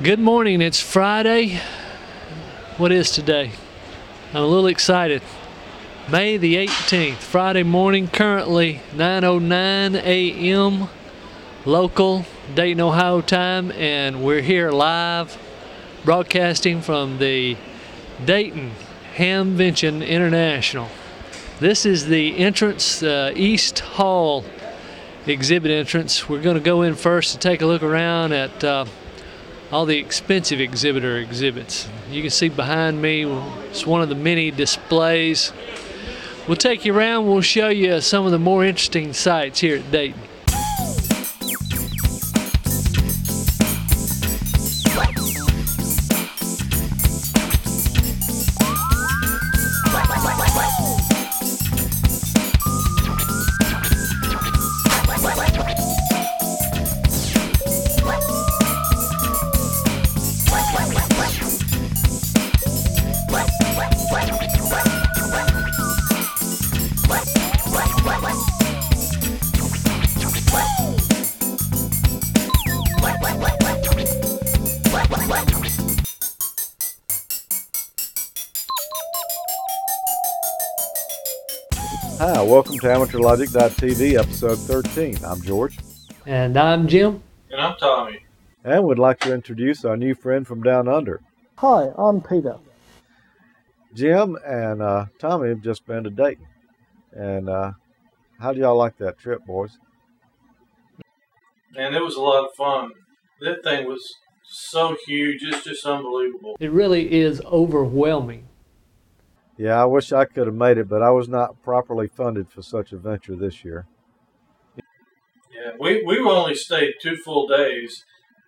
Good morning. It's Friday. What is today? I'm a little excited. May the 18th, Friday morning, currently 9:09 a.m. local Dayton, Ohio time, and we're here live broadcasting from the Dayton Hamvention International. This is the entrance, uh, East Hall exhibit entrance. We're going to go in first to take a look around at uh, all the expensive exhibitor exhibits. You can see behind me, it's one of the many displays. We'll take you around, we'll show you some of the more interesting sites here at Dayton. Welcome to AmateurLogic.tv, episode 13. I'm George, And I'm Jim. And I'm Tommy. and we'd like to introduce our new friend from down under. Hi, I'm Peter. Jim and uh, Tommy have just been to Dayton. And uh, how do y'all like that trip, boys? And it was a lot of fun. That thing was so huge, it's just unbelievable. It really is overwhelming. Yeah, I wish I could have made it, but I was not properly funded for such a venture this year. Yeah, we, we only stayed two full days,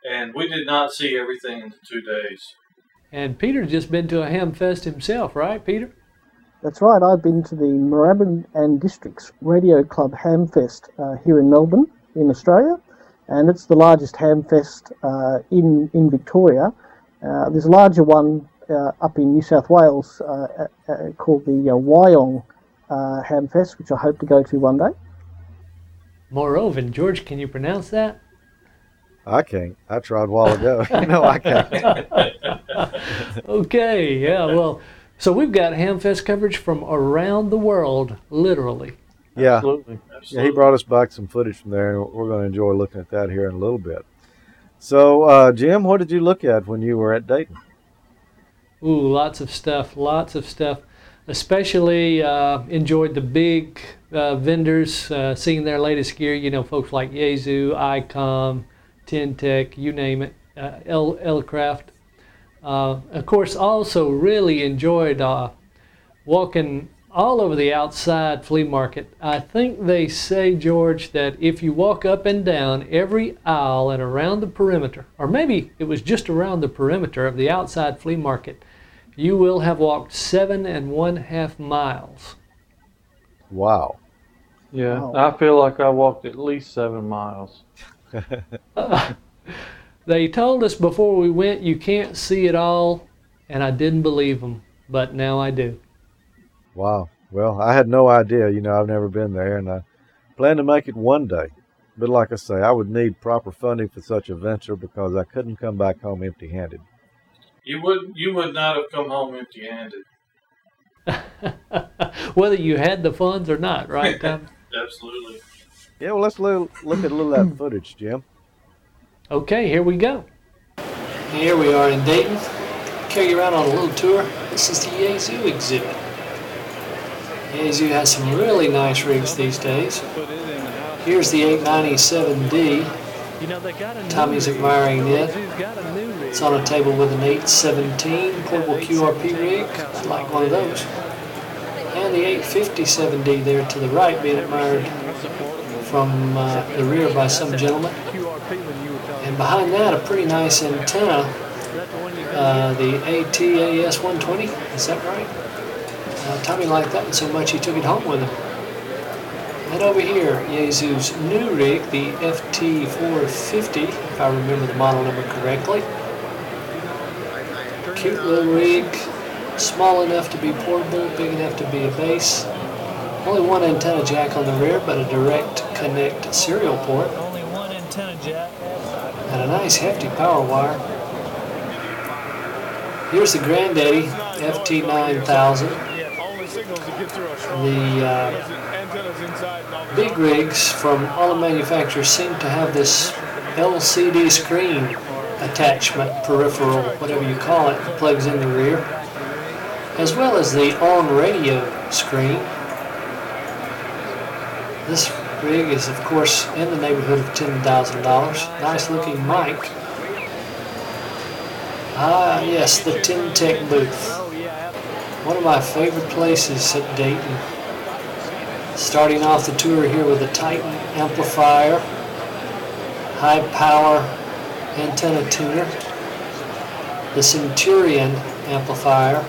and we did not see everything in the two days. And Peter's just been to a ham fest himself, right, Peter? That's right, I've been to the Moorabbin and Districts Radio Club Hamfest uh, here in Melbourne, in Australia, and it's the largest hamfest uh, in, in Victoria. Uh, there's a larger one up in New South Wales uh, uh, uh, called the uh, Wyong uh, Hamfest, which I hope to go to one day. Moreover, and George, can you pronounce that? I can't. I tried a while ago. no, I can't. Okay, yeah, well, so we've got Hamfest coverage from around the world, literally. Yeah, Absolutely. yeah, he brought us back some footage from there, and we're going to enjoy looking at that here in a little bit. So, uh, Jim, what did you look at when you were at Dayton? Ooh, lots of stuff, lots of stuff. Especially uh, enjoyed the big uh, vendors, uh, seeing their latest gear. You know, folks like Yaesu, ICOM, Ten-Tec, you name it, uh, L Elecraft. Uh, of course, also really enjoyed uh, walking all over the outside flea market. I think they say, George, that if you walk up and down every aisle and around the perimeter, or maybe it was just around the perimeter of the outside flea market, you will have walked seven and one half miles. Wow. Yeah, Wow. I feel like I walked at least seven miles. They told us before we went you can't see it all, and I didn't believe them, but now I do. Wow. Well, I had no idea. You know, I've never been there, and I plan to make it one day. But like I say, I would need proper funding for such a venture because I couldn't come back home empty-handed. You would you would not have come home empty handed. Whether you had the funds or not, right, Tom? Absolutely. Yeah, well, let's look, look at a little of that footage, Jim. Okay, here we go. Here we are in Dayton. Carry you around on a little tour. This is the Yaesu exhibit. Yaesu has some really nice rigs these days. Here's the 897D. Tommy's admiring it. It's on a table with an 817 portable QRP rig. I'd like one of those. And the 857D there to the right being admired from uh, the rear by some gentleman. And behind that, a pretty nice antenna, uh, the ATAS 120. Is that right? Uh, Tommy liked that one so much he took it home with him. And over here, Yaesu's new rig, the FT450, if I remember the model number correctly. Cute little rig, small enough to be portable, big enough to be a base. Only one antenna jack on the rear, but a direct connect serial port. Only one antenna jack. And a nice hefty power wire. Here's the Granddaddy FT9000. The uh, big rigs from all the manufacturers seem to have this LCD screen attachment, peripheral, whatever you call it, plugs in the rear, as well as the on radio screen. This rig is, of course, in the neighborhood of $10,000. Nice looking mic. Ah, yes, the Tech booth. One of my favorite places at Dayton. Starting off the tour here with a Titan amplifier, high power antenna tuner, the Centurion amplifier.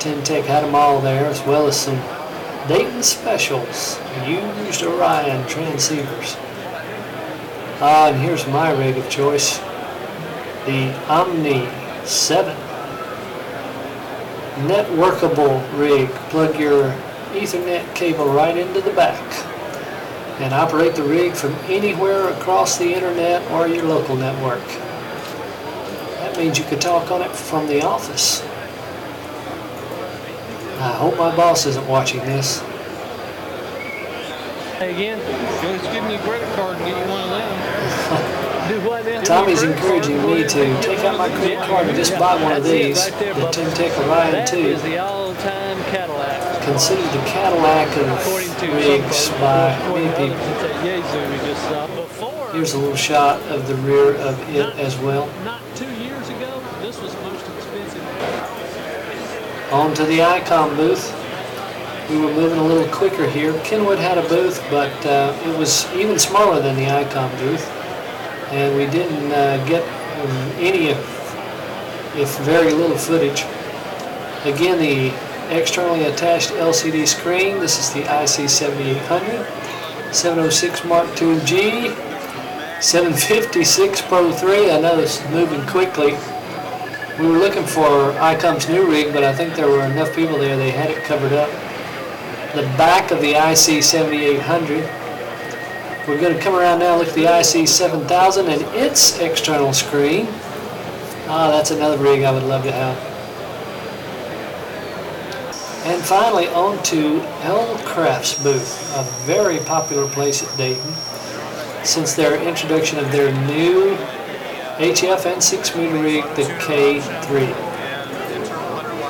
Ten-Tec had them all there, as well as some Dayton specials, used Orion transceivers. Ah, and here's my rig of choice, the Omni 7 networkable rig. Plug your Ethernet cable right into the back and operate the rig from anywhere across the internet or your local network. That means you could talk on it from the office. I hope my boss isn't watching this. Hey, again, just give me a credit card and get you one of them. Do what then? Tommy's encouraging me to take out my credit card and just buy one of these, the Ten-Tec Orion That 2. is the all-time Cadillac. Considered the Cadillac of rigs by many people. Here's a little shot of the rear of it as well. not two years ago, this was most expensive. On to the ICOM booth. We were moving a little quicker here. Kenwood had a booth, but uh, it was even smaller than the ICOM booth. And we didn't uh, get um, any, if very little footage. Again, the externally attached LCD screen. This is the IC7800, 706 Mark II-G, 756 Pro 3. I know it's moving quickly. We were looking for ICOM's new rig, but I think there were enough people there, they had it covered up. The back of the IC7800. We're going to come around now and look at the IC7000 and its external screen. Ah, that's another rig I would love to have. And finally, on to Elecraft's booth, a very popular place at Dayton since their introduction of their new HF and 6 meter rig, the K3.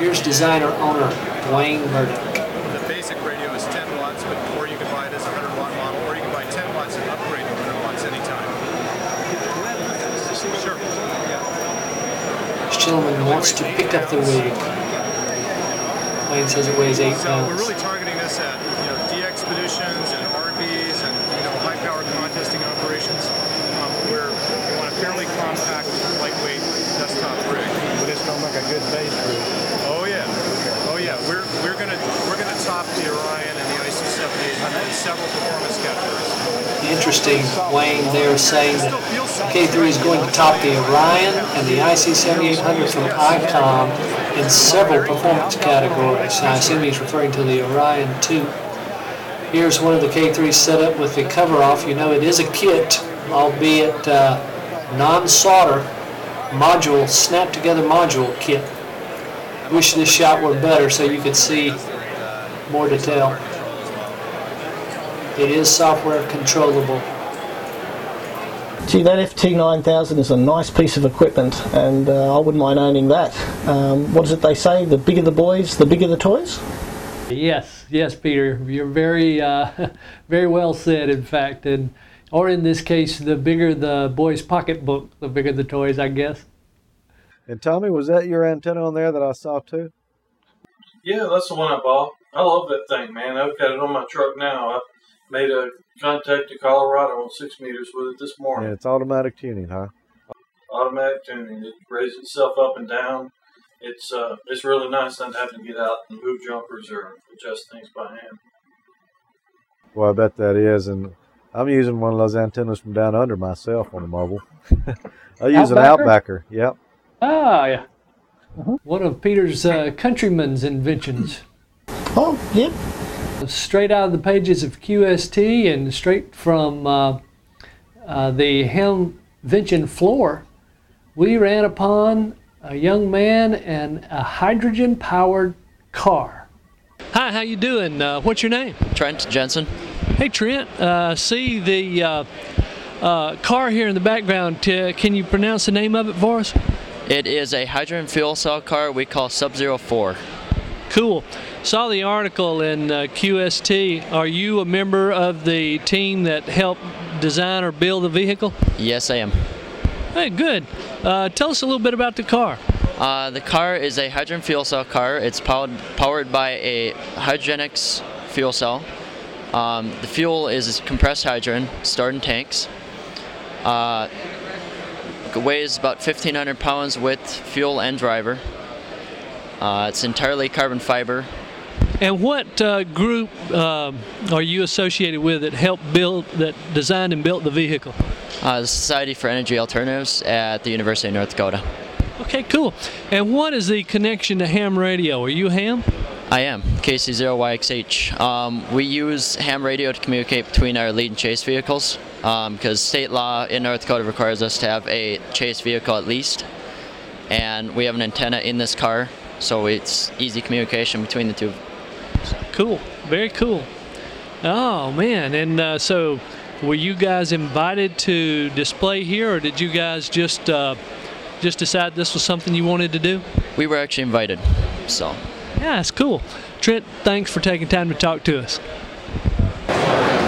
Here's designer owner Wayne Burdick. The basic radio is 10 watts, but or you can buy it as a 100 watt model, or you can buy 10 watts and upgrade to 100 watts anytime. Sure. This gentleman wants to pick up the rig. Dwayne says it weighs 8 So we're really targeting this at you know DXpeditions and RVs and you know high power contesting operations. Um, where we want a fairly compact, lightweight desktop rig. But it's gonna make a good base rig. Oh yeah, oh yeah. We're we're gonna we're gonna top the Orion and the IC7800 in several performance categories. Interesting, Wayne there saying that K3 is going to top the Orion and the IC7800 from ICOM in several performance categories. I assume he's referring to the Orion 2. Here's one of the K3s set up with the cover off. You know it is a kit, albeit uh, non-solder module, snap together module kit. Wish this shot were better so you could see more detail. It is software controllable. Gee, that FT9000 is a nice piece of equipment, and uh, I wouldn't mind owning that. Um, what is it they say? The bigger the boys, the bigger the toys? Yes, yes, Peter, you're very, uh, very well said. In fact, and or in this case, the bigger the boy's pocketbook, the bigger the toys, I guess. And Tommy, was that your antenna on there that I saw too? Yeah, that's the one I bought. I love that thing, man. I've got it on my truck now. I made a contact to Colorado on six meters with it this morning. And it's automatic tuning, huh? Automatic tuning. It raises itself up and down. It's uh, it's really nice not having to get out and move jumpers or adjust things by hand. Well, I bet that is. And I'm using one of those antennas from down under myself on the mobile. I use an Outbacker? Outbacker. Yep. Ah, yeah. One of Peter's uh, countryman's inventions. Oh, yep. Straight out of the pages of QST and straight from uh, uh, the Hamvention floor, we ran upon a young man, and a hydrogen-powered car. Hi, how you doing? Uh, what's your name? Trent Jensen. Hey, Trent. Uh, see the uh, uh, car here in the background. Can you pronounce the name of it for us? It is a hydrogen fuel cell car we call Sub-Zero 4. Cool. Saw the article in uh, QST. Are you a member of the team that helped design or build the vehicle? Yes, I am. Hey, good. Uh, tell us a little bit about the car. Uh, the car is a hydrogen fuel cell car. It's powered, powered by a Hydrogenics fuel cell. Um, the fuel is compressed hydrogen stored in tanks. Uh, it weighs about 1,500 pounds with fuel and driver. Uh, it's entirely carbon fiber. And what uh, group um, are you associated with that helped build, that designed and built the vehicle? Uh, the Society for Energy Alternatives at the University of North Dakota. Okay, cool. And what is the connection to ham radio? Are you ham? I am, KC0YXH. Um, we use ham radio to communicate between our lead and chase vehicles because um, state law in North Dakota requires us to have a chase vehicle at least. And we have an antenna in this car, so it's easy communication between the two. Cool, very cool. Oh man, and uh, so were you guys invited to display here, or did you guys just uh, just decide this was something you wanted to do? We were actually invited, so. Yeah, it's cool. Trent, thanks for taking time to talk to us.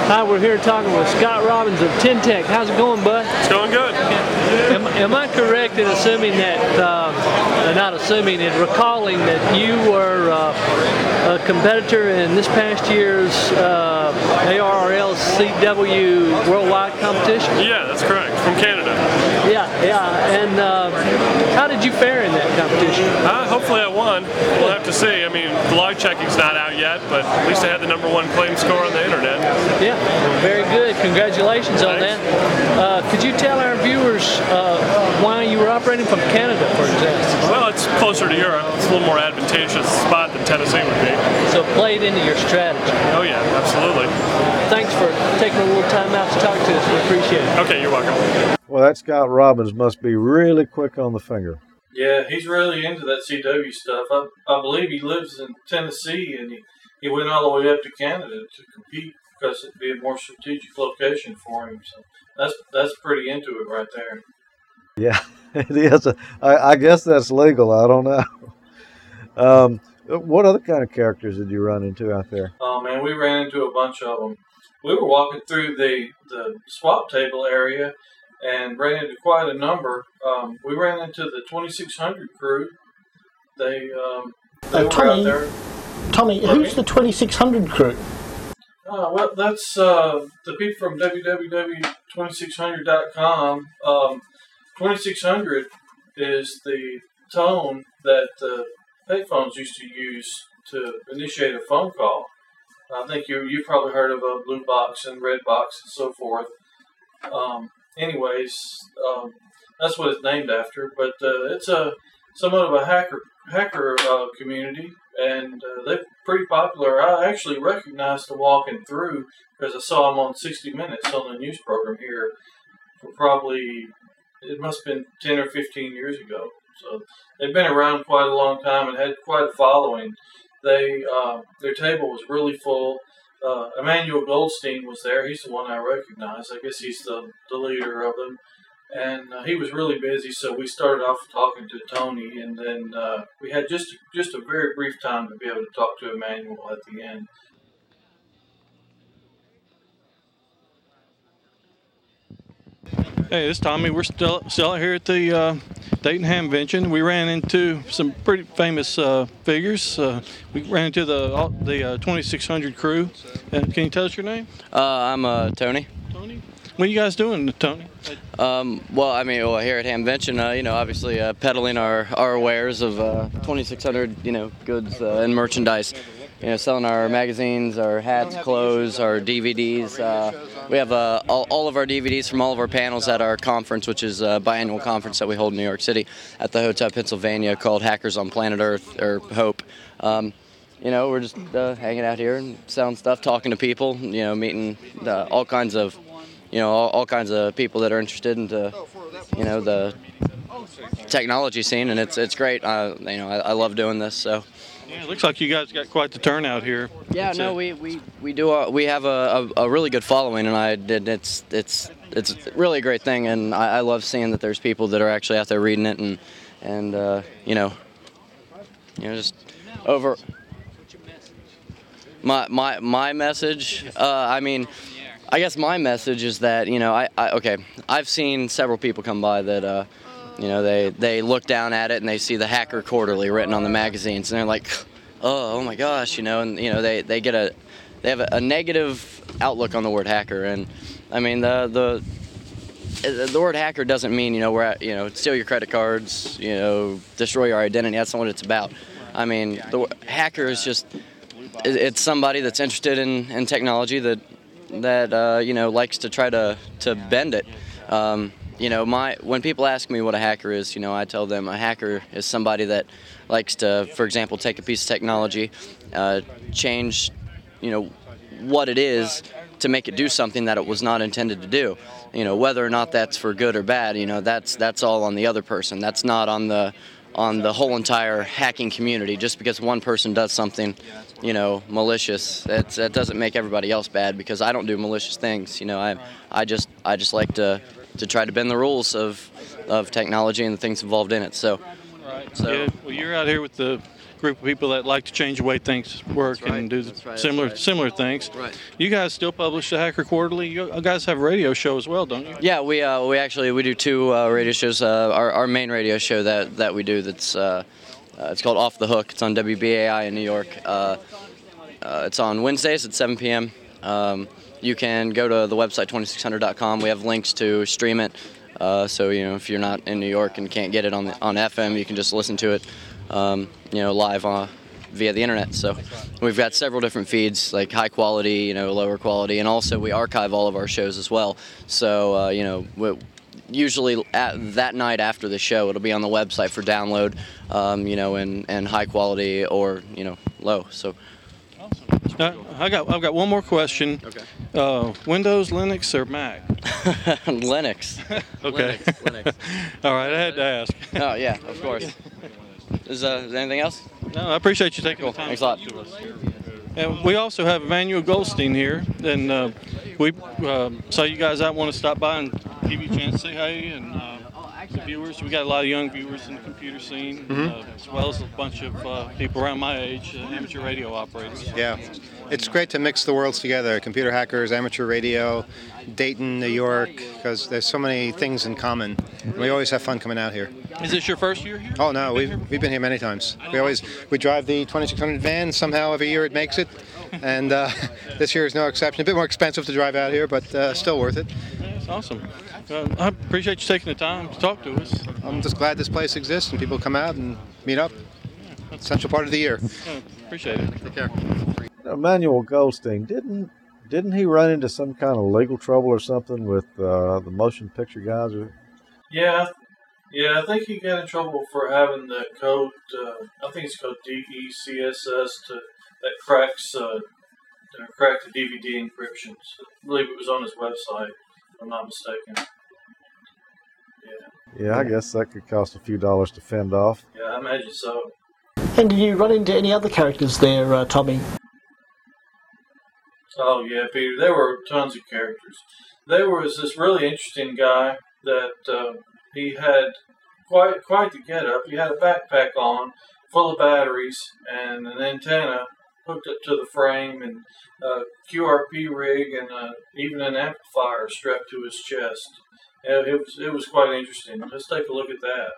Hi, we're here talking with Scott Robbins of Ten-Tec. How's it going, bud? It's going good. Am, am I correct in assuming that, uh, not assuming, in recalling that you were uh, a competitor in this past year's uh, ARRL CW Worldwide competition? Yeah, that's correct. From Canada. Yeah, yeah. And uh, how did you fare competition? Uh, hopefully I won. We'll have to see. I mean, the log checking's not out yet, but at least I had the number one claim score on the internet. Yeah, very good. Congratulations on that. Uh, could you tell our viewers uh, why you were operating from Canada, for example? Well, it's closer to Europe. It's a little more advantageous spot than Tennessee would be. So play it played into your strategy. Oh yeah, absolutely. Thanks for taking a little time out to talk to us. We appreciate it. Okay, you're welcome. Well, that Scott Robbins must be really quick on the finger. Yeah, he's really into that CW stuff. I, I believe he lives in Tennessee and he, he went all the way up to Canada to compete because it'd be a more strategic location for him. So that's that's pretty into it right there. Yeah, it is. I, I guess that's legal. I don't know. Um, what other kind of characters did you run into out there? Oh man, we ran into a bunch of them. We were walking through the the swap table area and ran into quite a number. Um, we ran into the 2600 crew. They, um, they Uh, were Tommy, out there. Tommy, who's the 2600 crew? Uh, well, that's uh, the people from www.2600.com. Um, 2600 is the tone that the payphones used to use to initiate a phone call. I think you you probably heard of a blue box and red box and so forth. Um, anyways, um, that's what it's named after. But uh, it's a somewhat of a hacker hacker uh, community, and uh, they're pretty popular. I actually recognized the walking through because I saw them on 60 Minutes on the news program here for probably it must have been 10 or 15 years ago. So they've been around quite a long time and had quite a following. They uh, their table was really full. Uh, Emmanuel Goldstein was there. He's the one I recognized. I guess he's the, the leader of them. And uh, he was really busy, so we started off talking to Tony, and then uh, we had just just a very brief time to be able to talk to Emmanuel at the end. Hey, it's Tommy. We're still still out here at the uh, Dayton Hamvention. We ran into some pretty famous uh, figures. Uh, we ran into the the uh, 2600 crew. Uh, can you tell us your name? Uh, I'm uh, Tony. Tony. What are you guys doing, Tony? Um, well, I mean, well, here at Hamvention, uh, you know, obviously uh, peddling our, our wares of uh, 2,600, you know, goods uh, and merchandise. You know, selling our magazines, our hats, clothes, our DVDs. Uh, we have uh, all, all of our DVDs from all of our panels at our conference, which is a biannual conference that we hold in New York City at the Hotel Pennsylvania called Hackers on Planet Earth or Hope. Um, you know, we're just uh, hanging out here and selling stuff, talking to people. You know, meeting uh, all kinds of, you know, all, all kinds of people that are interested in, the, you know, the technology scene, and it's it's great. Uh, you know, I, I love doing this. So. Yeah, it looks like you guys got quite the turnout here. Yeah, It's no, a- we, we, we do uh, we have a, a, a really good following, and I did it's it's it's really a great thing, and I, I love seeing that there's people that are actually out there reading it, and and uh, you know, you know, just over. My my my message. Uh, I mean, I guess my message is that you know I, I okay I've seen several people come by that. Uh, you know, they, they look down at it and they see the Hacker Quarterly written on the magazines, and they're like, oh, oh my gosh, you know, and you know they, they get a they have a, negative outlook on the word hacker, and I mean the the the word hacker doesn't mean you know we're at, you know steal your credit cards, you know destroy your identity. That's not what it's about. I mean the hacker is just it's somebody that's interested in, in technology that that uh, you know likes to try to to bend it. Um, you know, my when people ask me what a hacker is, you know, I tell them a hacker is somebody that likes to, for example, take a piece of technology, uh, change, you know, what it is to make it do something that it was not intended to do. You know, whether or not that's for good or bad, you know, that's that's all on the other person. That's not on the on the whole entire hacking community. Just because one person does something, you know, malicious, that's, that doesn't make everybody else bad. Because I don't do malicious things. You know, I I just I just like to to try to bend the rules of of technology and the things involved in it. So. right. So yeah, well, you're out here with the group of people that like to change the way things work right, and do right, similar right. similar things. Right. You guys still publish the Hacker Quarterly. You guys have a radio show as well, don't you? Yeah, we uh, we actually we do two uh, radio shows. Uh, our, our main radio show that that we do that's uh, uh, it's called Off the Hook. It's on WBAI in New York. Uh, uh, it's on Wednesdays at 7 p.m. Um, you can go to the website 2600.com. We have links to stream it. Uh, so you know if you're not in New York and can't get it on the, on FM, you can just listen to it, um, you know, live on via the internet. So we've got several different feeds, like high quality, you know, lower quality, and also we archive all of our shows as well. So uh, you know, we, usually at that night after the show, it'll be on the website for download, um, you know, in, in high quality or you know low. So Uh, I got I've got one more question. Okay. Uh, Windows, Linux, or Mac? Linux. Okay. Linux, Linux. All right, I had to ask. Oh yeah, of course. Is, uh, is there anything else? No, I appreciate you taking Cool. the time. Thanks a lot. to us. And we also have Emmanuel Goldstein here, and uh, we uh, saw you guys out want to stop by and give you a chance to say hey and uh, the viewers. We got a lot of young viewers in the computer scene, uh, as well as a bunch of uh, people around my age, uh, amateur radio operators. Yeah, it's great to mix the worlds together computer hackers, amateur radio, Dayton, New York, because there's so many things in common. We always have fun coming out here. Is this your first year here? Oh, no, we've, we've been here many times. We always we drive the 2600 van. Somehow every year it makes it. And uh, this year is no exception. A bit more expensive to drive out here, but uh, still worth it. That's awesome. Uh, I appreciate you taking the time to talk to us. I'm just glad this place exists and people come out and meet up. Essential part of the year. Uh, appreciate it. Take care. Emmanuel Goldstein didn't didn't he run into some kind of legal trouble or something with uh, the motion picture guys? Or, Yeah, yeah. I think he got in trouble for having the code. Uh, I think it's called DeCSS to that cracks uh, to crack the DVD encryption. I believe it was on his website. If I'm not mistaken. Yeah, yeah, I guess that could cost a few dollars to fend off. yeah. I imagine so. And did you run into any other characters there, uh, Tommy? Oh yeah, Peter. There were tons of characters. There was this really interesting guy that uh, he had quite quite the getup. He had a backpack on, full of batteries, and an antenna hooked up to the frame, and a QRP rig, and uh, even an amplifier strapped to his chest. It, it was it was quite interesting. Let's take a look at that.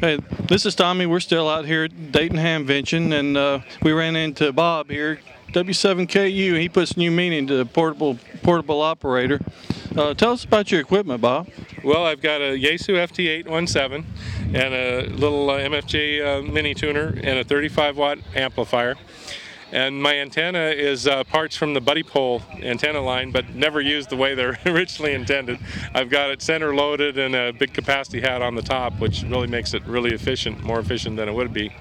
Hey, this is Tommy. We're still out here at Dayton Hamvention, and uh, we ran into Bob here, W7KU. He puts new meaning to portable portable operator. Uh, tell us about your equipment, Bob. Well, I've got a Yaesu FT817 and a little uh, MFJ uh, mini tuner and a 35 watt amplifier. And my antenna is uh, parts from the Buddipole antenna line, but never used the way they're originally intended. I've got it center loaded and a big capacity hat on the top, which really makes it really efficient, more efficient than it would be.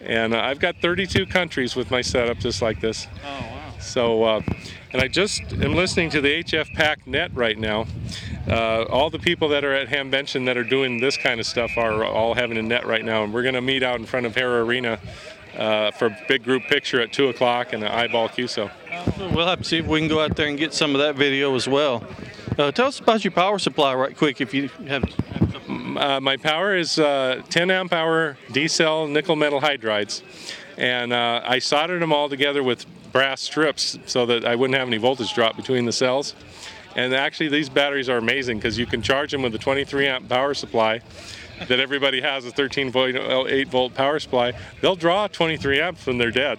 And uh, I've got 32 countries with my setup just like this. Oh wow. So, uh, and I just am listening to the HF Pack Net right now, uh, all the people that are at Hamvention that are doing this kind of stuff are all having a net right now, and we're going to meet out in front of Hara Arena uh, for a big group picture at two o'clock and an eyeball QSO. We'll have to see if we can go out there and get some of that video as well. Uh, tell us about your power supply right quick if you have. Uh, my power is uh, 10 amp hour D cell nickel metal hydrides, and uh, I soldered them all together with brass strips so that I wouldn't have any voltage drop between the cells. And actually, these batteries are amazing because you can charge them with a 23 amp power supply that everybody has a 13.8 volt 8 volt power supply. They'll draw 23 amps when they're dead,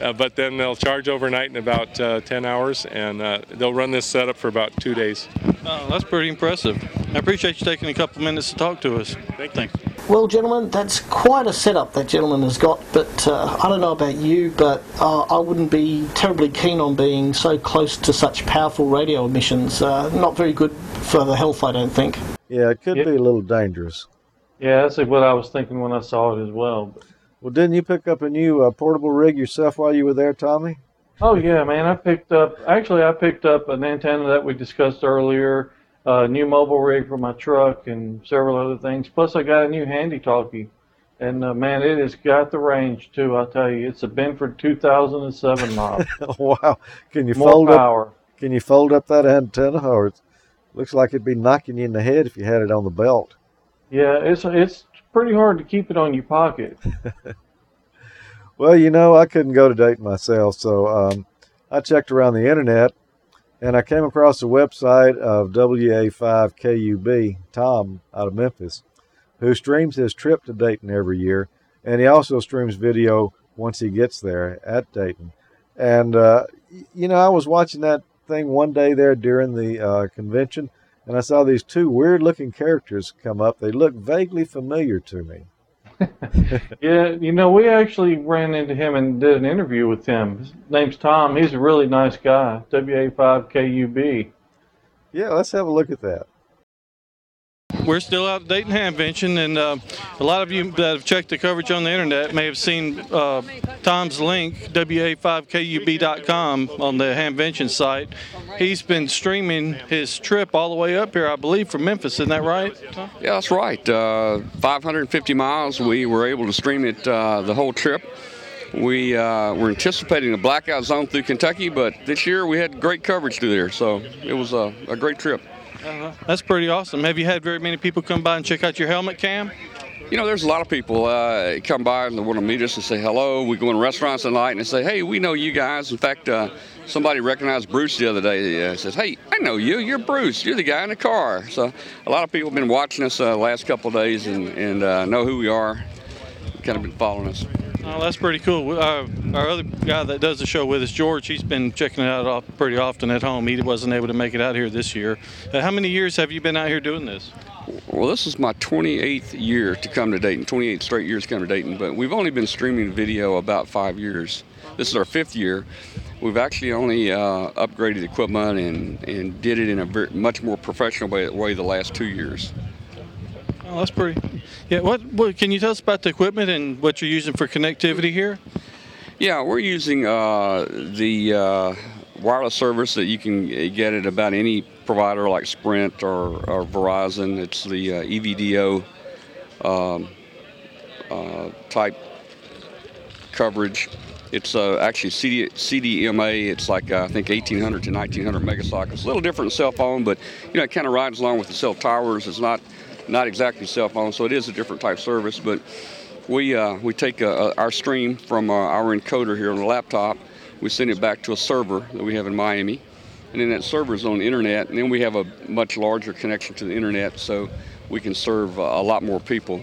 uh, but then they'll charge overnight in about uh, 10 hours, and uh, they'll run this setup for about two days. Oh, that's pretty impressive. I appreciate you taking a couple minutes to talk to us. Thank Thanks. Well, gentlemen, that's quite a setup that gentleman has got. But uh, I don't know about you, but uh, I wouldn't be terribly keen on being so close to such powerful radio emissions. Uh, not very good for the health, I don't think. Yeah, it could Yeah. be a little dangerous. Yeah, that's what I was thinking when I saw it as well. Well, didn't you pick up a new uh, portable rig yourself while you were there, Tommy? Oh yeah, man! I picked up. Actually, I picked up an antenna that we discussed earlier, a new mobile rig for my truck, and several other things. Plus, I got a new handy talkie, and uh, man, it has got the range too. I'll tell you, it's a Benford 2007 model. wow. Can you More fold power. up? Can you fold up that antenna, or it looks like it'd be knocking you in the head if you had it on the belt? Yeah, it's it's pretty hard to keep it on your pocket. Well, you know, I couldn't go to Dayton myself, so um, I checked around the internet, and I came across the website of WA5KUB, Tom out of Memphis, who streams his trip to Dayton every year, and he also streams video once he gets there at Dayton. And uh, you know, I was watching that thing one day there during the uh, convention, and I saw these two weird-looking characters come up. They looked vaguely familiar to me. Yeah, you know, we actually ran into him and did an interview with him. His name's Tom. He's a really nice guy. WA5KUB. Yeah, let's have a look at that. We're still out at Dayton Hamvention, and uh, a lot of you that have checked the coverage on the internet may have seen uh, Tom's link, wa5kub.com, on the Hamvention site. He's been streaming his trip all the way up here, I believe, from Memphis. Isn't that right? Tom? Yeah, that's right. Uh, 550 miles. We were able to stream it uh, the whole trip. We uh, were anticipating a blackout zone through Kentucky, but this year we had great coverage through there, so it was a, a great trip. Uh, that's pretty awesome. Have you had very many people come by and check out your helmet cam? You know, there's a lot of people uh, come by and they want to meet us and say hello. We go in restaurants at night and say, hey, we know you guys. In fact, uh, somebody recognized Bruce the other day. Uh, says, hey, I know you. You're Bruce. You're the guy in the car. So a lot of people have been watching us uh, last couple days and, and uh, know who we are. Kind of been following us. Oh, that's pretty cool. Uh, our other guy that does the show with us, George, he's been checking it out pretty often at home. He wasn't able to make it out here this year. Uh, how many years have you been out here doing this? Well, this is my 28th year to come to Dayton, 28 straight years to come to Dayton, but we've only been streaming video about five years. This is our fifth year. We've actually only uh, upgraded equipment and, and did it in a very, much more professional way, way the last two years. Oh, that's pretty. Yeah. What, what? Can you tell us about the equipment and what you're using for connectivity here? Yeah, we're using uh, the uh, wireless service that you can get at about any provider like Sprint or, or Verizon. It's the uh, EVDO um, uh, type coverage. It's uh, actually CD, CDMA. It's like uh, I think 1800 to 1900 megasockets. It's a little different than cell phone, but you know it kind of rides along with the cell towers. It's not not exactly cell phone, so it is a different type service. But we uh, we take uh, our stream from uh, our encoder here on the laptop. We send it back to a server that we have in Miami, and then that server is on the internet. And then we have a much larger connection to the internet, so we can serve uh, a lot more people.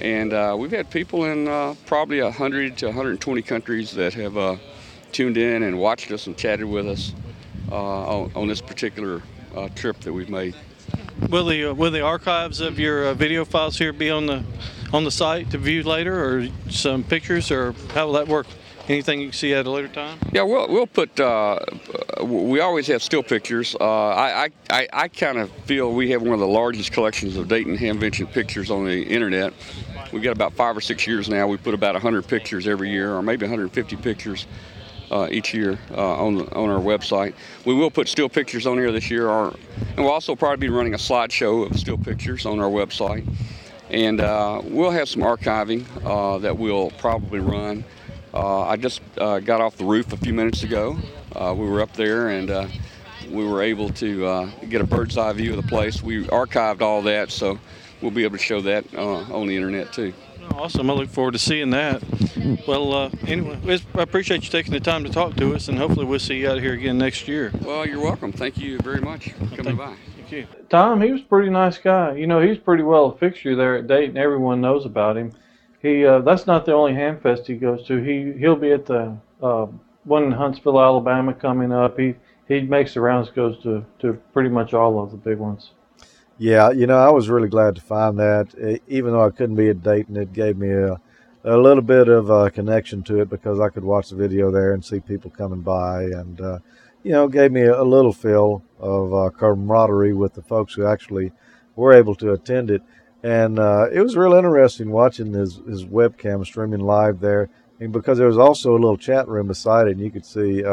And uh, we've had people in uh, probably 100 to 120 countries that have uh, tuned in and watched us and chatted with us uh, on, on this particular uh, trip that we've made. Will the will the archives of your uh, video files here be on the on the site to view later, or some pictures, or how will that work? Anything you can see at a later time? Yeah, we'll we'll put. Uh, we always have still pictures. Uh, I I, I kind of feel we have one of the largest collections of Dayton Hamvention pictures on the internet. We've got about five or six years now. We put about 100 pictures every year, or maybe 150 pictures. Uh, each year uh, on on our website. We will put still pictures on here this year, our, and we'll also probably be running a slideshow of still pictures on our website. And uh, we'll have some archiving uh, that we'll probably run. Uh, I just uh, got off the roof a few minutes ago. We were up there and we were able to get a bird's eye view of the place. We archived all that, so we'll be able to show that on the internet too. Awesome. I look forward to seeing that. Well, uh, anyway, I appreciate you taking the time to talk to us, and hopefully we'll see you out here again next year. Well, you're welcome. Thank you very much for coming by. Thank you. Tom, he was a pretty nice guy. You know, he's pretty well a fixture there at Dayton. Everyone knows about him. He uh, that's not the only Hamfest he goes to. He he'll be at the uh, one in Huntsville, Alabama coming up. He he makes the rounds, goes to to pretty much all of the big ones. Yeah, you know, I was really glad to find that. Even though I couldn't be at Dayton, it gave me a, a little bit of a connection to it because I could watch the video there and see people coming by, and uh, you know, gave me a, little feel of uh, camaraderie with the folks who actually were able to attend it. And uh, it was real interesting watching his, his webcam streaming live there, and because there was also a little chat room beside it, and you could see.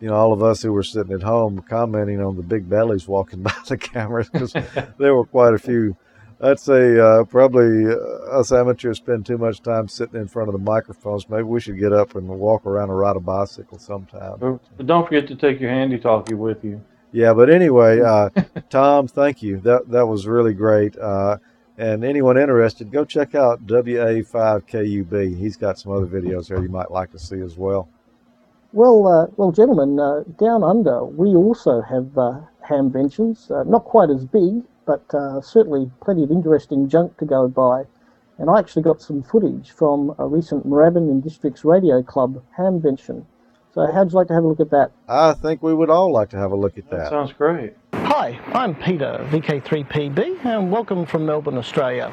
You know, all of us who were sitting at home commenting on the big bellies walking by the cameras because there were quite a few. I'd say uh, probably uh, us amateurs spend too much time sitting in front of the microphones. Maybe we should get up and walk around and ride a bicycle sometime. But don't forget to take your handy talkie with you. Yeah, but anyway, uh, Tom, thank you. That that was really great. Uh, and anyone interested, go check out WA5KUB. He's got some other videos there you might like to see as well. Well, uh, well, gentlemen, uh, down under we also have uh, hamventions. Uh, not quite as big, but uh, certainly plenty of interesting junk to go by. And I actually got some footage from a recent Moorabbin and Districts Radio Club hamvention. So how'd you like to have a look at that? I think we would all like to have a look at that. Sounds great. Hi, I'm Peter, VK3PB, and welcome from Melbourne, Australia.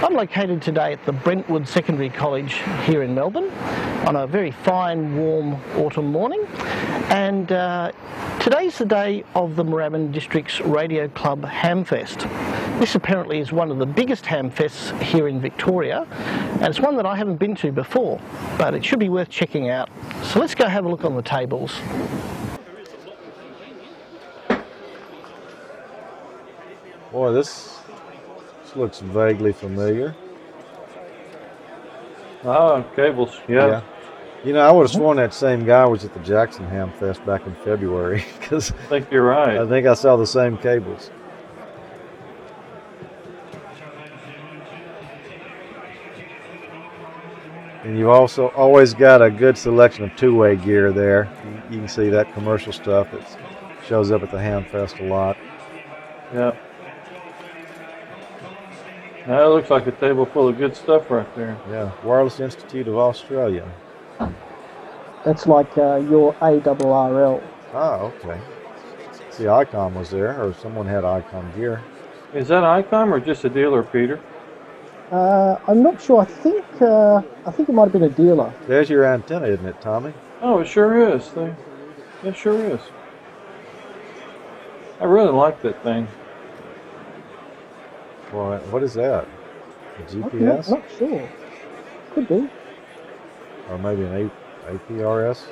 I'm located today at the Brentwood Secondary College here in Melbourne on a very fine, warm autumn morning. And uh, today's the day of the Moorabbin District's Radio Club Hamfest. This apparently is one of the biggest hamfests here in Victoria, and it's one that I haven't been to before, but it should be worth checking out. So let's go have a look on the tables. Boy, this, this looks vaguely familiar. Oh, cables. Yeah. You know, I would have sworn that same guy was at the Jackson Ham Fest back in February because I think you're right. I think I saw the same cables. And you've also always got a good selection of two-way gear there. You, you can see that commercial stuff that shows up at the Ham Fest a lot. Yeah. That looks like a table full of good stuff right there. Yeah, Wireless Institute of Australia. That's like uh, your ARRL. Oh, okay. See, Icom was there, or someone had Icom gear. Is that ICOM or just a dealer, Peter? Uh, I'm not sure. I think uh, I think it might have been a dealer. There's your antenna, isn't it, Tommy? Oh, it sure is. They, it sure is. I really like that thing. Boy, what is that? A I'm not, GPS? not sure. Could be. Or maybe an A- APRS?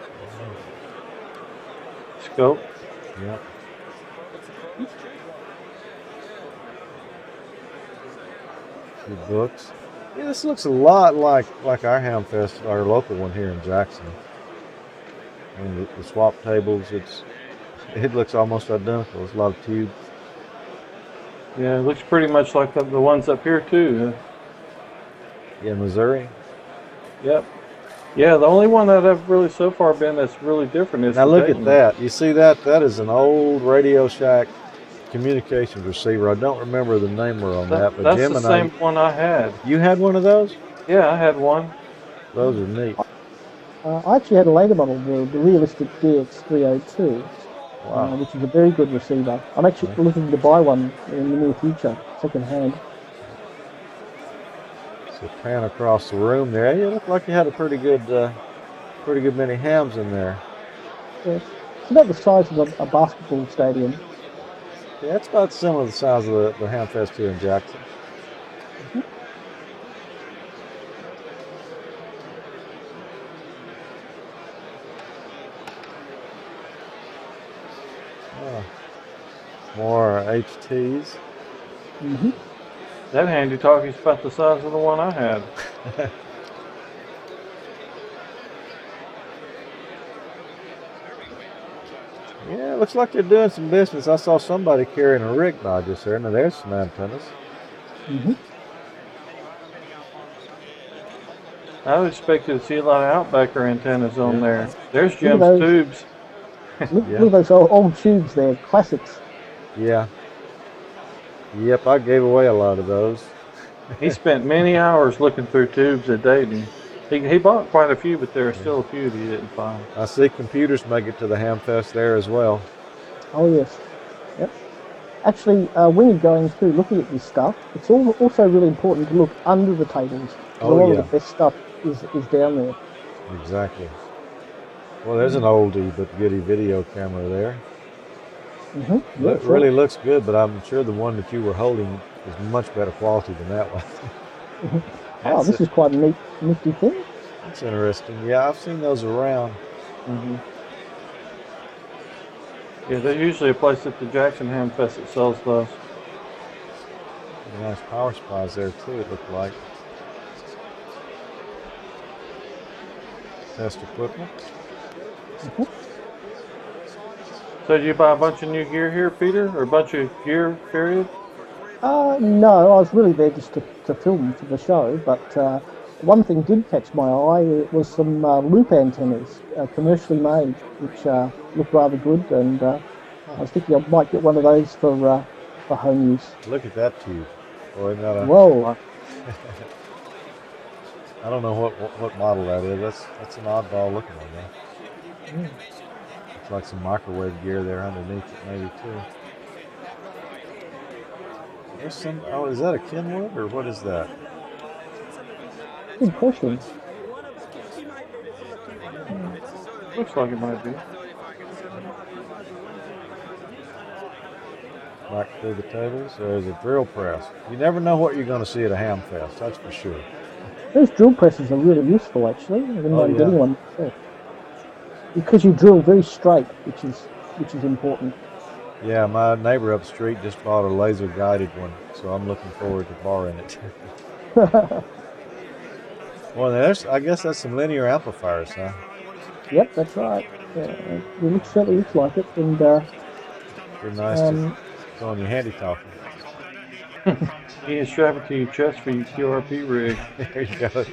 Scope. Yeah. Few books. Yeah, this looks a lot like like our Hamfest, our local one here in Jackson. I mean, the, the swap tables, it's it looks almost identical. There's a lot of tubes. Yeah, it looks pretty much like the, the ones up here too. Yeah, Missouri. Yep. Yeah, the only one that I've really so far been that's really different is Now the look Dayton. at that. You see that? That is an old Radio Shack communications receiver. I don't remember the name on that, That- but that's Jim the and same I. one I had. You had one of those? Yeah, I had one. Those are neat. Uh, I actually had a later model, the, the Realistic DX302, Wow. uh, which is a very good receiver. I'm actually looking to buy one in the near future, second hand. So pan across the room there. You look like you had a pretty good, uh, pretty good many hams in there. Yeah. It's about the size of a, a basketball stadium. Yeah, it's about similar to the size of the, the Hamfest here in Jackson. Yeah. More HTs. hmm That handy talkie's about the size of the one I had. Yeah, it looks like they're doing some business. I saw somebody carrying a rig by just there. Now there's some antennas. hmm I was expected to see a lot of Outbacker antennas on Yeah. there. There's Jim's tubes. Look, Yeah. look at those old, old tubes there, classics. Yeah. Yep, I gave away a lot of those. He spent many hours looking through tubes at Dayton. He, he bought quite a few, but there are still a few that he didn't find. I see computers make it to the Hamfest there as well. Oh yes. Yep. Actually, uh, when you're going through looking at this stuff, it's all, also really important to look under the tables. 'cause Oh, a lot yeah. of the best stuff is, is down there. Exactly. Well, there's an oldie but goodie video camera there. Hmm Yeah, It sure. really looks good, but I'm sure the one that you were holding is much better quality than that one. Oh, That's this is quite a neat, nifty thing. That's interesting. Yeah, I've seen those around. hmm Yeah, there's usually a place at the Jackson Hamfest that sells those. Nice power supplies there too. It looked like test equipment. So did you buy a bunch of new gear here, Peter, or a bunch of gear, period? Uh, no, I was really there just to, to film for the show, but uh, one thing did catch my eye. It was some uh, loop antennas, uh, commercially made, which uh, looked rather good, and uh, I was thinking I might get one of those for uh, for home use. Look at that tube. Boy, isn't a, Whoa! I don't know what, what what model that is. That's that's an oddball looking one though. Like some microwave gear there underneath it maybe too. There's some. Oh, is that a Kenwood or what is that? Good question. Hmm. Looks like it might be. Back through the tables. There's a drill press. You never know what you're going to see at a ham fest. That's for sure. Those drill presses are really useful, actually. I didn't Oh, mind yeah. getting one myself. Because you drill very straight, which is which is important. Yeah, my neighbor up the street just bought a laser guided one, so I'm looking forward to borrowing it. well, there's. I guess that's some linear amplifiers, huh? Yep, that's right. Yeah, it looks, certainly looks like it, and uh, Pretty nice Um, to go on your handy talkie. You can strap it to your chest for your QRP rig. there you go.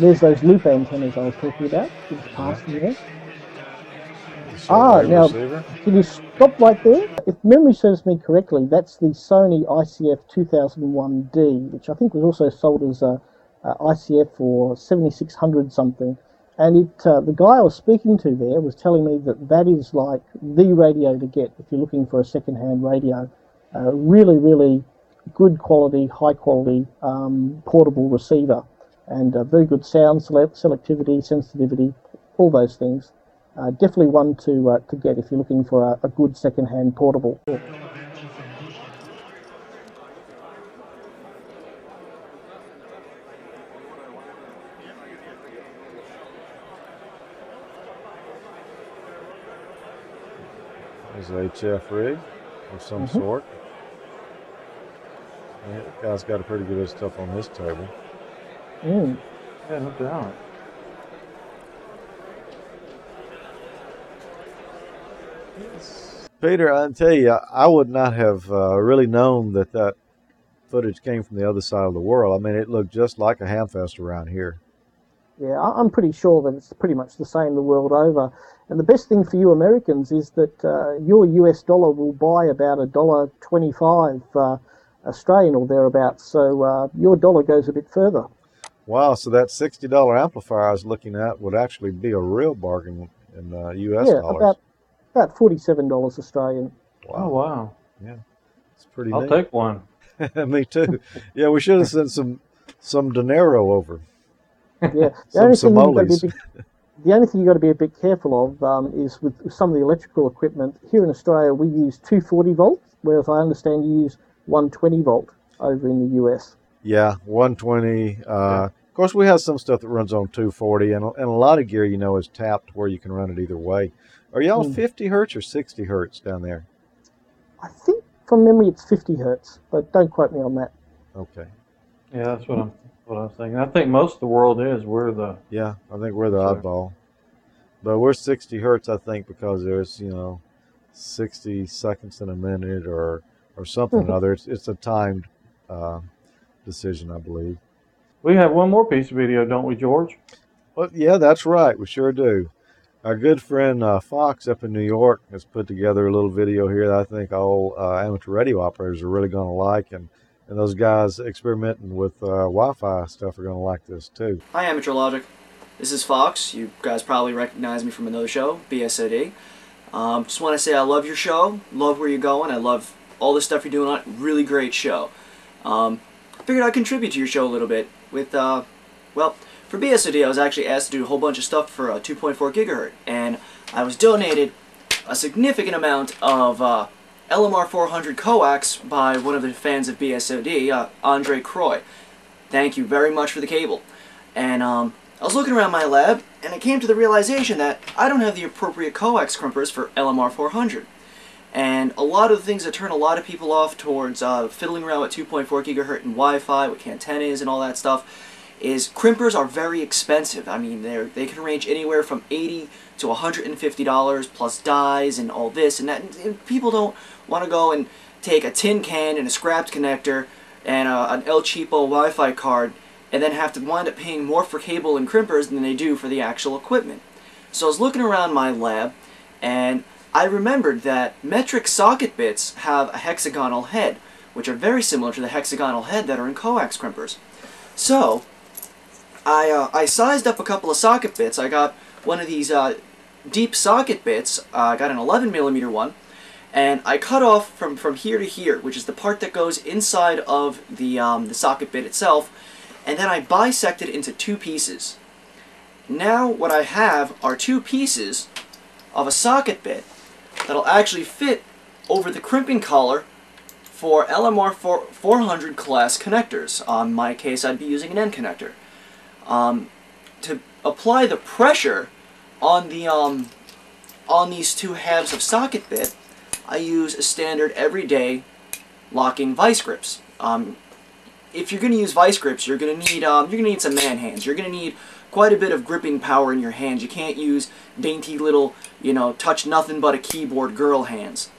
There's those loop antennas I was talking about. Just passing there. Ah, now, receiver. can you stop right there? If memory serves me correctly, that's the Sony ICF 2001D, which I think was also sold as a, a ICF or 7600 something. And it, uh, the guy I was speaking to there was telling me that that is like the radio to get if you're looking for a second-hand radio. Uh, really, really good quality, high quality um, portable receiver, and uh, very good sound sele- selectivity, sensitivity, all those things. Uh, definitely one to uh, to get if you're looking for a, a good second-hand portable. There's an HF rig of some Mhm. sort. Yeah, guy's got a pretty good stuff on his table. Mm. Yeah, no doubt. Peter, I tell you, I would not have uh, really known that that footage came from the other side of the world. I mean, it looked just like a hamfest around here. Yeah, I- I'm pretty sure that it's pretty much the same the world over. And the best thing for you Americans is that uh, your US dollar will buy about a dollar twenty-five uh, Australian or thereabouts. So uh, your dollar goes a bit further. Wow, so that sixty dollar amplifier I was looking at would actually be a real bargain in uh, U.S. yeah, dollars. about about forty-seven dollars Australian. Oh wow. Yeah, it's pretty. I'll neat. take one. Me too. Yeah, we should have sent some some dinero over. Yeah, the Some only thing you've got to be a bit, the only thing you've got to be a bit careful of um, is with some of the electrical equipment. Here in Australia, we use 240 volts, whereas I understand you use 120 volt over in the US. Yeah, 120. Uh, Of course, we have some stuff that runs on 240, and, and a lot of gear, you know, is tapped where you can run it either way. Are y'all Hmm. 50 hertz or 60 hertz down there? I think from memory it's 50 hertz, but don't quote me on that. Okay. Yeah, that's what I'm what I was thinking. I think most of the world is. We're the Yeah, I think we're the So- oddball. But we're 60 hertz, I think, because there's, you know, 60 seconds in a minute or, or something or other. It's, it's a timed uh, decision, I believe. We have one more piece of video, don't we, George? Well, yeah, that's right. We sure do. Our good friend uh, Fox up in New York has put together a little video here that I think all uh, amateur radio operators are really going to like, and, and those guys experimenting with uh, Wi-Fi stuff are going to like this too. Hi, Amateur Logic. This is Fox. You guys probably recognize me from another show, BSOD. Um, just want to say I love your show. Love where you're going. I love all the stuff you're doing on it. Really great show. Um, figured I'd contribute to your show a little bit with, uh, well, for BSOD I was actually asked to do a whole bunch of stuff for uh, 2.4 gigahertz, and I was donated a significant amount of uh, LMR 400 coax by one of the fans of BSOD, uh, Andre Croy. Thank you very much for the cable. And um, I was looking around my lab, and I came to the realization that I don't have the appropriate coax crimpers for LMR 400. And a lot of the things that turn a lot of people off towards uh, fiddling around with 2.4 gigahertz and Wi-Fi with antennas and all that stuff is crimpers are very expensive. I mean, they they can range anywhere from 80 to 150 dollars plus dyes and all this and that. And people don't want to go and take a tin can and a scrapped connector and a, an El Cheapo Wi-Fi card and then have to wind up paying more for cable and crimpers than they do for the actual equipment. So I was looking around my lab and I remembered that metric socket bits have a hexagonal head, which are very similar to the hexagonal head that are in coax crimpers. So, I, uh, I sized up a couple of socket bits. I got one of these uh, deep socket bits. Uh, I got an 11 millimeter one, and I cut off from, from here to here, which is the part that goes inside of the, um, the socket bit itself, and then I bisected into two pieces. Now what I have are two pieces of a socket bit that'll actually fit over the crimping collar for LMR 400 class connectors. On my case, I'd be using an N connector. Um, to apply the pressure on the um, on these two halves of socket bit, I use a standard everyday locking vice grips. Um, if you're going to use vice grips, you're going to need um, you're going to need some man hands. You're going to need quite a bit of gripping power in your hands. You can't use dainty little, you know, touch nothing but a keyboard girl hands.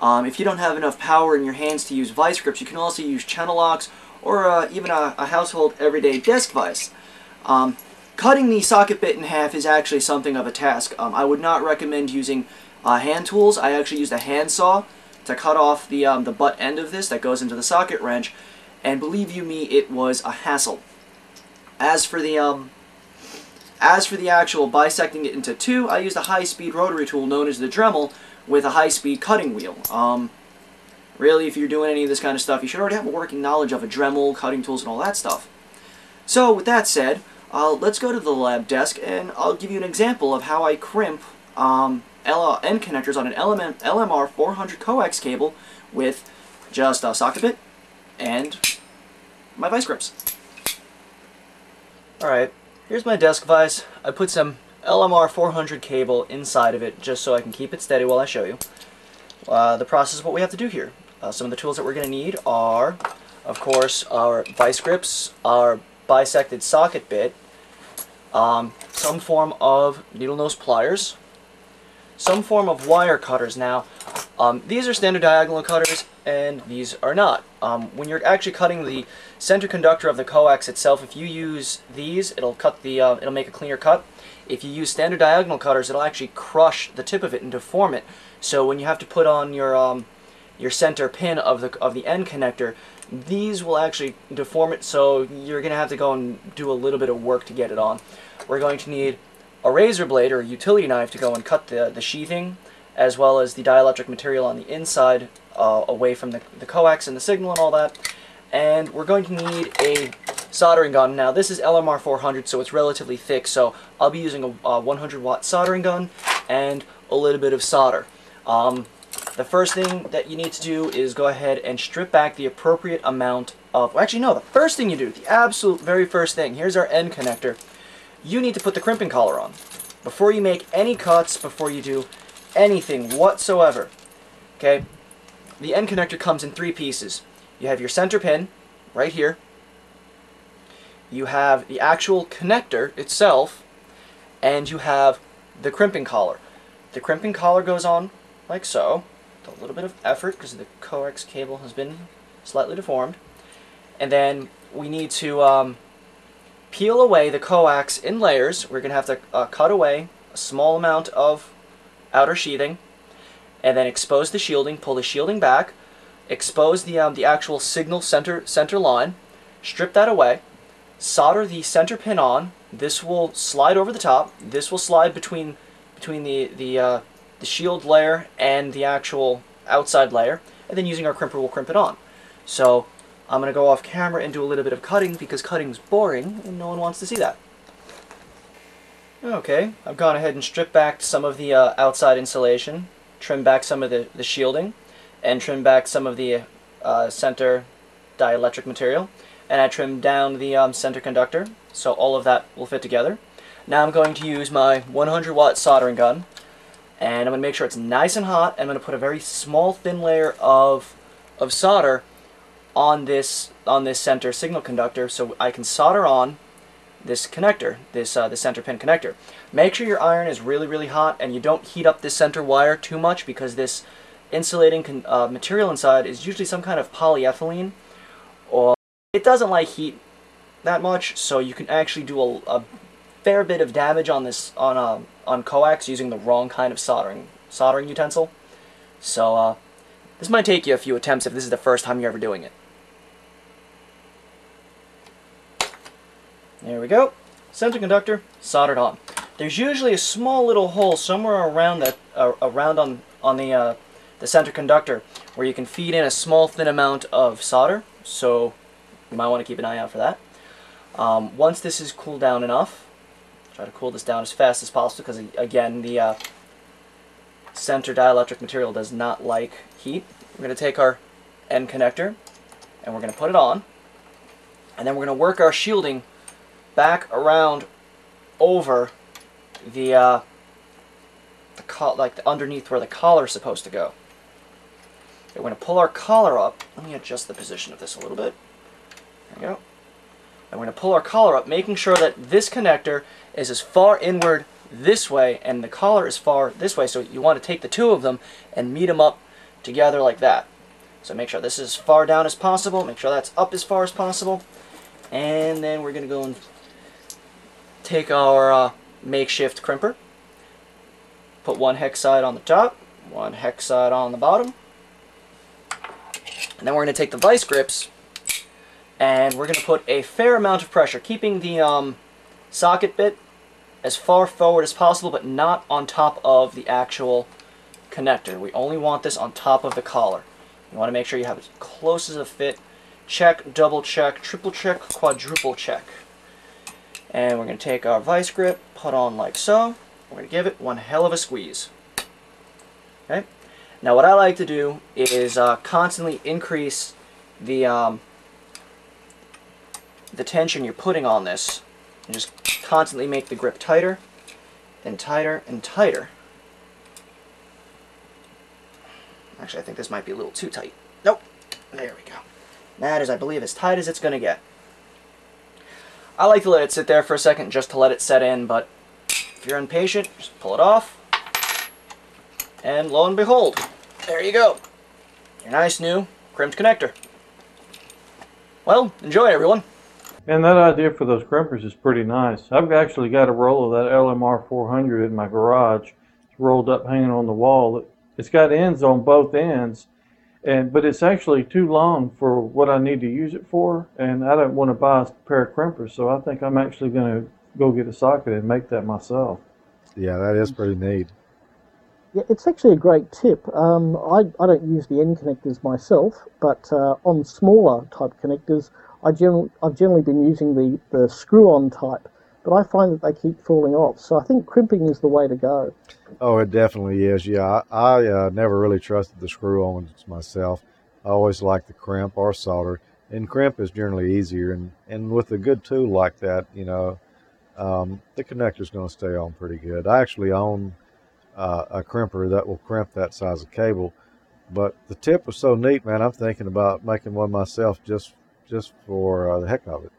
Um, if you don't have enough power in your hands to use vice grips, you can also use channel locks or uh, even a, a household everyday desk vise. Um, cutting the socket bit in half is actually something of a task. Um, I would not recommend using uh, hand tools. I actually used a handsaw to cut off the, um, the butt end of this that goes into the socket wrench, and believe you me, it was a hassle. As for the um, as for the actual bisecting it into two, I used a high-speed rotary tool known as the Dremel with a high-speed cutting wheel. Um, really, if you're doing any of this kind of stuff, you should already have a working knowledge of a Dremel, cutting tools, and all that stuff. So, with that said, uh, let's go to the lab desk, and I'll give you an example of how I crimp um, L N connectors on an LMM, LMR 400 coax cable with just a socket bit and my vice grips. Alright, here's my desk vise. I put some LMR 400 cable inside of it just so I can keep it steady while I show you. Uh, the process of what we have to do here. Uh, some of the tools that we're going to need are, of course, our vice grips, our bisected socket bit, um, some form of needle nose pliers, some form of wire cutters. Now, um, these are standard diagonal cutters, and these are not. Um, when you're actually cutting the center conductor of the coax itself, if you use these, it'll cut the, uh, it'll make a cleaner cut. If you use standard diagonal cutters, it'll actually crush the tip of it and deform it. So when you have to put on your um, your center pin of the of the end connector, these will actually deform it. So you're gonna have to go and do a little bit of work to get it on. We're going to need a razor blade or a utility knife to go and cut the the sheathing, as well as the dielectric material on the inside uh, away from the the coax and the signal and all that. And we're going to need a soldering gun. Now this is LMR 400, so it's relatively thick. So I'll be using a, a 100 watt soldering gun and a little bit of solder. Um, the first thing that you need to do is go ahead and strip back the appropriate amount of, well, actually no, the first thing you do, the absolute very first thing, here's our end connector. You need to put the crimping collar on. Before you make any cuts, before you do anything whatsoever. Okay? The end connector comes in three pieces. You have your center pin, right here. You have the actual connector itself, and you have the crimping collar. The crimping collar goes on like so, with a little bit of effort because the coax cable has been slightly deformed. And then we need to um, peel away the coax in layers. We're going to have to uh, cut away a small amount of outer sheathing and then expose the shielding, pull the shielding back, expose the, um, the actual signal center, center line, strip that away, solder the center pin on. This will slide over the top. This will slide between between the the uh, the shield layer and the actual outside layer, and then using our crimper we'll crimp it on. So I'm going to go off camera and do a little bit of cutting because cutting's boring and no one wants to see that. Okay, I've gone ahead and stripped back some of the uh, outside insulation, trimmed back some of the, the shielding, and trimmed back some of the uh, center dielectric material. And I trimmed down the um, center conductor, so all of that will fit together. Now I'm going to use my 100 watt soldering gun, and I'm going to make sure it's nice and hot, and I'm going to put a very small thin layer of, of solder on this, on this center signal conductor so I can solder on this connector, this uh, the center pin connector. Make sure your iron is really, really hot and you don't heat up this center wire too much because this insulating uh, material inside is usually some kind of polyethylene or it doesn't like heat that much so you can actually do a, a fair bit of damage on this on uh, on coax using the wrong kind of soldering soldering utensil. So uh, this might take you a few attempts if this is the first time you're ever doing it. There we go. Center conductor soldered on. There's usually a small little hole somewhere around that uh, around on on the uh, the center conductor where you can feed in a small thin amount of solder. So you might want to keep an eye out for that. Um, once this is cooled down enough, try to cool this down as fast as possible because again the uh, center dielectric material does not like heat. We're going to take our end connector and we're going to put it on and then we're going to work our shielding back around over the, uh, the like the underneath where the collar is supposed to go. Okay, we're going to pull our collar up. Let me adjust the position of this a little bit. There we go. And we're going to pull our collar up, making sure that this connector is as far inward this way and the collar is far this way. So you want to take the two of them and meet them up together like that. So make sure this is as far down as possible. Make sure that's up as far as possible. And then we're going to go and take our uh, makeshift crimper, put one hex side on the top, one hex side on the bottom, and then we're going to take the vice grips and we're going to put a fair amount of pressure, keeping the um, socket bit as far forward as possible, but not on top of the actual connector. We only want this on top of the collar. You want to make sure you have as close as a fit. Check, double check, triple check, quadruple check. And we're going to take our vice grip, put on like so. We're going to give it one hell of a squeeze. Okay. Now what I like to do is uh, constantly increase the um, the tension you're putting on this and just constantly make the grip tighter and tighter and tighter. Actually, I think this might be a little too tight. Nope. There we go. That is, I believe, as tight as it's going to get. I like to let it sit there for a second just to let it set in, but if you're impatient, just pull it off. And lo and behold, there you go. Your nice new crimped connector. Well, enjoy everyone. And that idea for those crimpers is pretty nice. I've actually got a roll of that LMR 400 in my garage. It's rolled up hanging on the wall. It's got ends on both ends, and but it's actually too long for what I need to use it for, and I don't want to buy a pair of crimpers, so I think I'm actually going to go get a socket and make that myself. Yeah, that is pretty neat. Yeah, it's actually a great tip. Um, I, I don't use the end connectors myself, but uh, on smaller type connectors, I generally, I've generally been using the, the screw-on type, but I find that they keep falling off. So I think crimping is the way to go. Oh, it definitely is. Yeah, I, I uh, never really trusted the screw-ons myself. I always liked the crimp or solder. and crimp is generally easier. And and with a good tool like that, you know, um, the connector's going to stay on pretty good. I actually own uh, a crimper that will crimp that size of cable, but the tip was so neat, man. I'm thinking about making one myself just just for uh, the heck of it.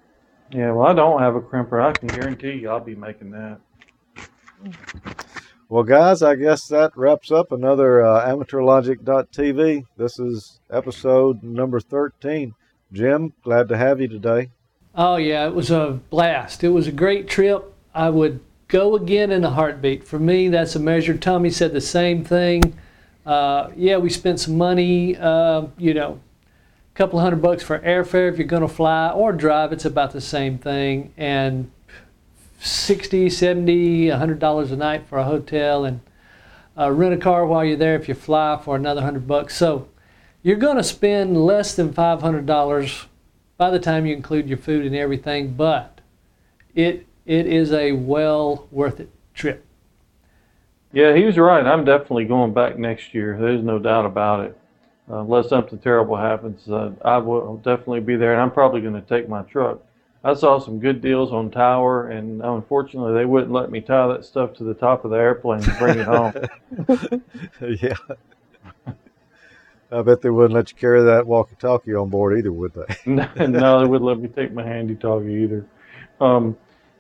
Yeah, well, I don't have a crimper. I can guarantee you I'll be making that. Well, guys, I guess that wraps up another uh, AmateurLogic.tv. This is episode number 13. Jim, glad to have you today. Oh, yeah, it was a blast. It was a great trip. I would go again in a heartbeat. For me, that's a measure. Tommy said the same thing. Uh, yeah, we spent some money, uh, you know, a couple hundred bucks for airfare if you're going to fly or drive. It's about the same thing. And 60 70 100 dollars a night for a hotel and uh, rent a car while you're there if you fly for another 100 bucks so you're going to spend less than $500 by the time you include your food and everything but it it is a well worth it trip Yeah, he was right. I'm definitely going back next year. There's no doubt about it. Uh, unless something terrible happens, uh, I will definitely be there, and I'm probably going to take my truck. I saw some good deals on Tower, and unfortunately, they wouldn't let me tie that stuff to the top of the airplane and bring it home. yeah. I bet they wouldn't let you carry that walkie-talkie on board either, would they? no, no, they wouldn't let me take my handy talkie either. Um,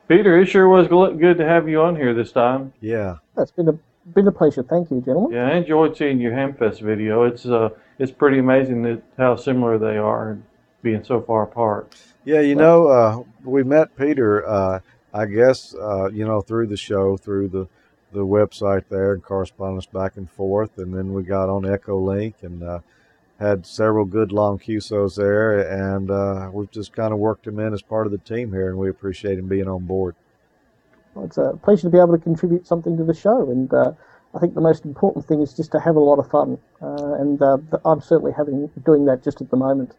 Peter, it sure was good to have you on here this time. Yeah. That's been a been a pleasure. Thank you, gentlemen. Yeah, I enjoyed seeing your Hamfest video. It's uh, it's pretty amazing that how similar they are and being so far apart. Yeah, you know, uh, we met Peter, uh, I guess, uh, you know, through the show, through the, the website there and correspondence back and forth. And then we got on Echolink and uh, had several good long QSOs there. And uh, we've just kind of worked him in as part of the team here, and we appreciate him being on board. Well, it's a pleasure to be able to contribute something to the show, and uh, I think the most important thing is just to have a lot of fun, uh, and uh, I'm certainly having doing that just at the moment.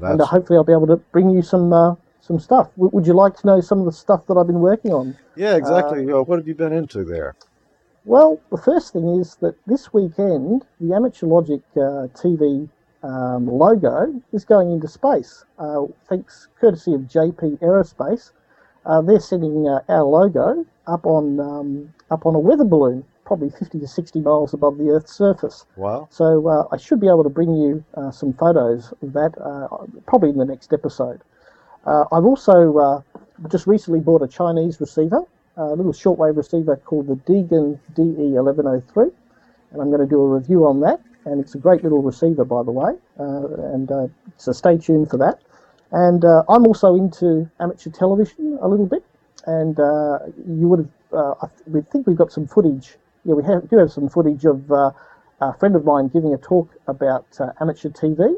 and uh, hopefully, I'll be able to bring you some uh, some stuff. W- would you like to know some of the stuff that I've been working on? Yeah, exactly. What have you been into there? Well, the first thing is that this weekend, the Amateur Logic uh, TV um, logo is going into space. Uh, thanks, courtesy of JP Aerospace. Uh, they're sending uh, our logo up on um, up on a weather balloon, probably 50 to 60 miles above the Earth's surface. Wow. So uh, I should be able to bring you uh, some photos of that uh, probably in the next episode. Uh, I've also uh, just recently bought a Chinese receiver, a little shortwave receiver called the Degen DE1103, and I'm going to do a review on that. And it's a great little receiver, by the way, uh, and uh, so stay tuned for that. And uh, I'm also into amateur television a little bit, and uh, you would have, uh, I th- we think we've got some footage. Yeah, we have, do have some footage of uh, a friend of mine giving a talk about uh, amateur TV,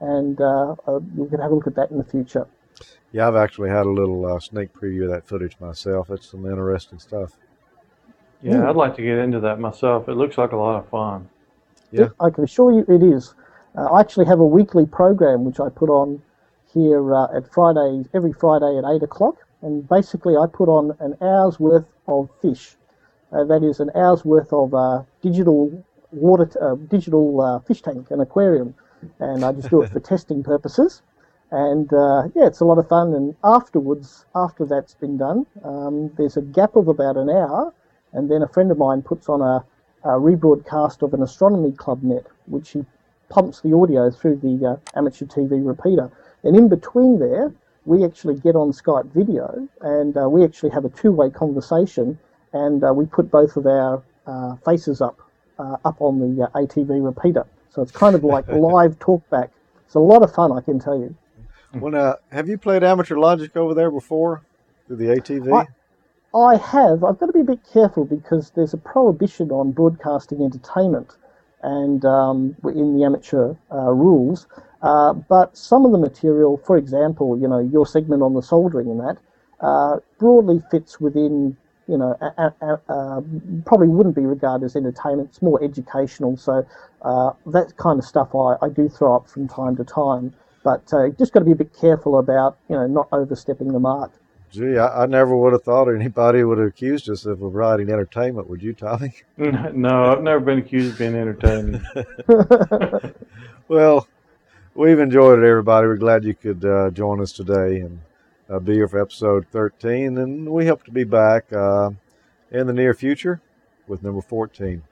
and uh, uh, you can have a look at that in the future. Yeah, I've actually had a little uh, sneak preview of that footage myself. It's some interesting stuff. Yeah, I'd like to get into that myself. It looks like a lot of fun. Yeah. I can assure you it is. Uh, I actually have a weekly program which I put on here uh, at Friday, every Friday at 8 o'clock. And basically, I put on an hour's worth of fish. Uh, that is an hour's worth of uh, digital water, t- uh, digital uh, fish tank, an aquarium. And I just do it for testing purposes. And uh, yeah, it's a lot of fun. And afterwards, after that's been done, um, there's a gap of about an hour. And then a friend of mine puts on a, a rebroadcast of an astronomy club net, which he pumps the audio through the uh, amateur TV repeater. And in between there, we actually get on Skype video and uh, we actually have a two way conversation and uh, we put both of our uh, faces up uh, up on the uh, ATV repeater. So it's kind of like live talkback. It's a lot of fun, I can tell you. Well, now, have you played Amateur Logic over there before through the ATV? I have. I've got to be a bit careful because there's a prohibition on broadcasting entertainment and um, in the amateur uh, rules. Uh, but some of the material, for example, you know, your segment on the soldering and that, uh, broadly fits within, you know, a, a, a, uh, probably wouldn't be regarded as entertainment. It's more educational. So uh, that kind of stuff I, I do throw up from time to time. But uh, just got to be a bit careful about, you know, not overstepping the mark. Gee, I, I never would have thought anybody would have accused us of providing entertainment. Would you, Tommy? No, I've never been accused of being entertaining. well, we've enjoyed it, everybody. We're glad you could uh, join us today and uh, be here for episode 13. And we hope to be back uh, in the near future with number 14.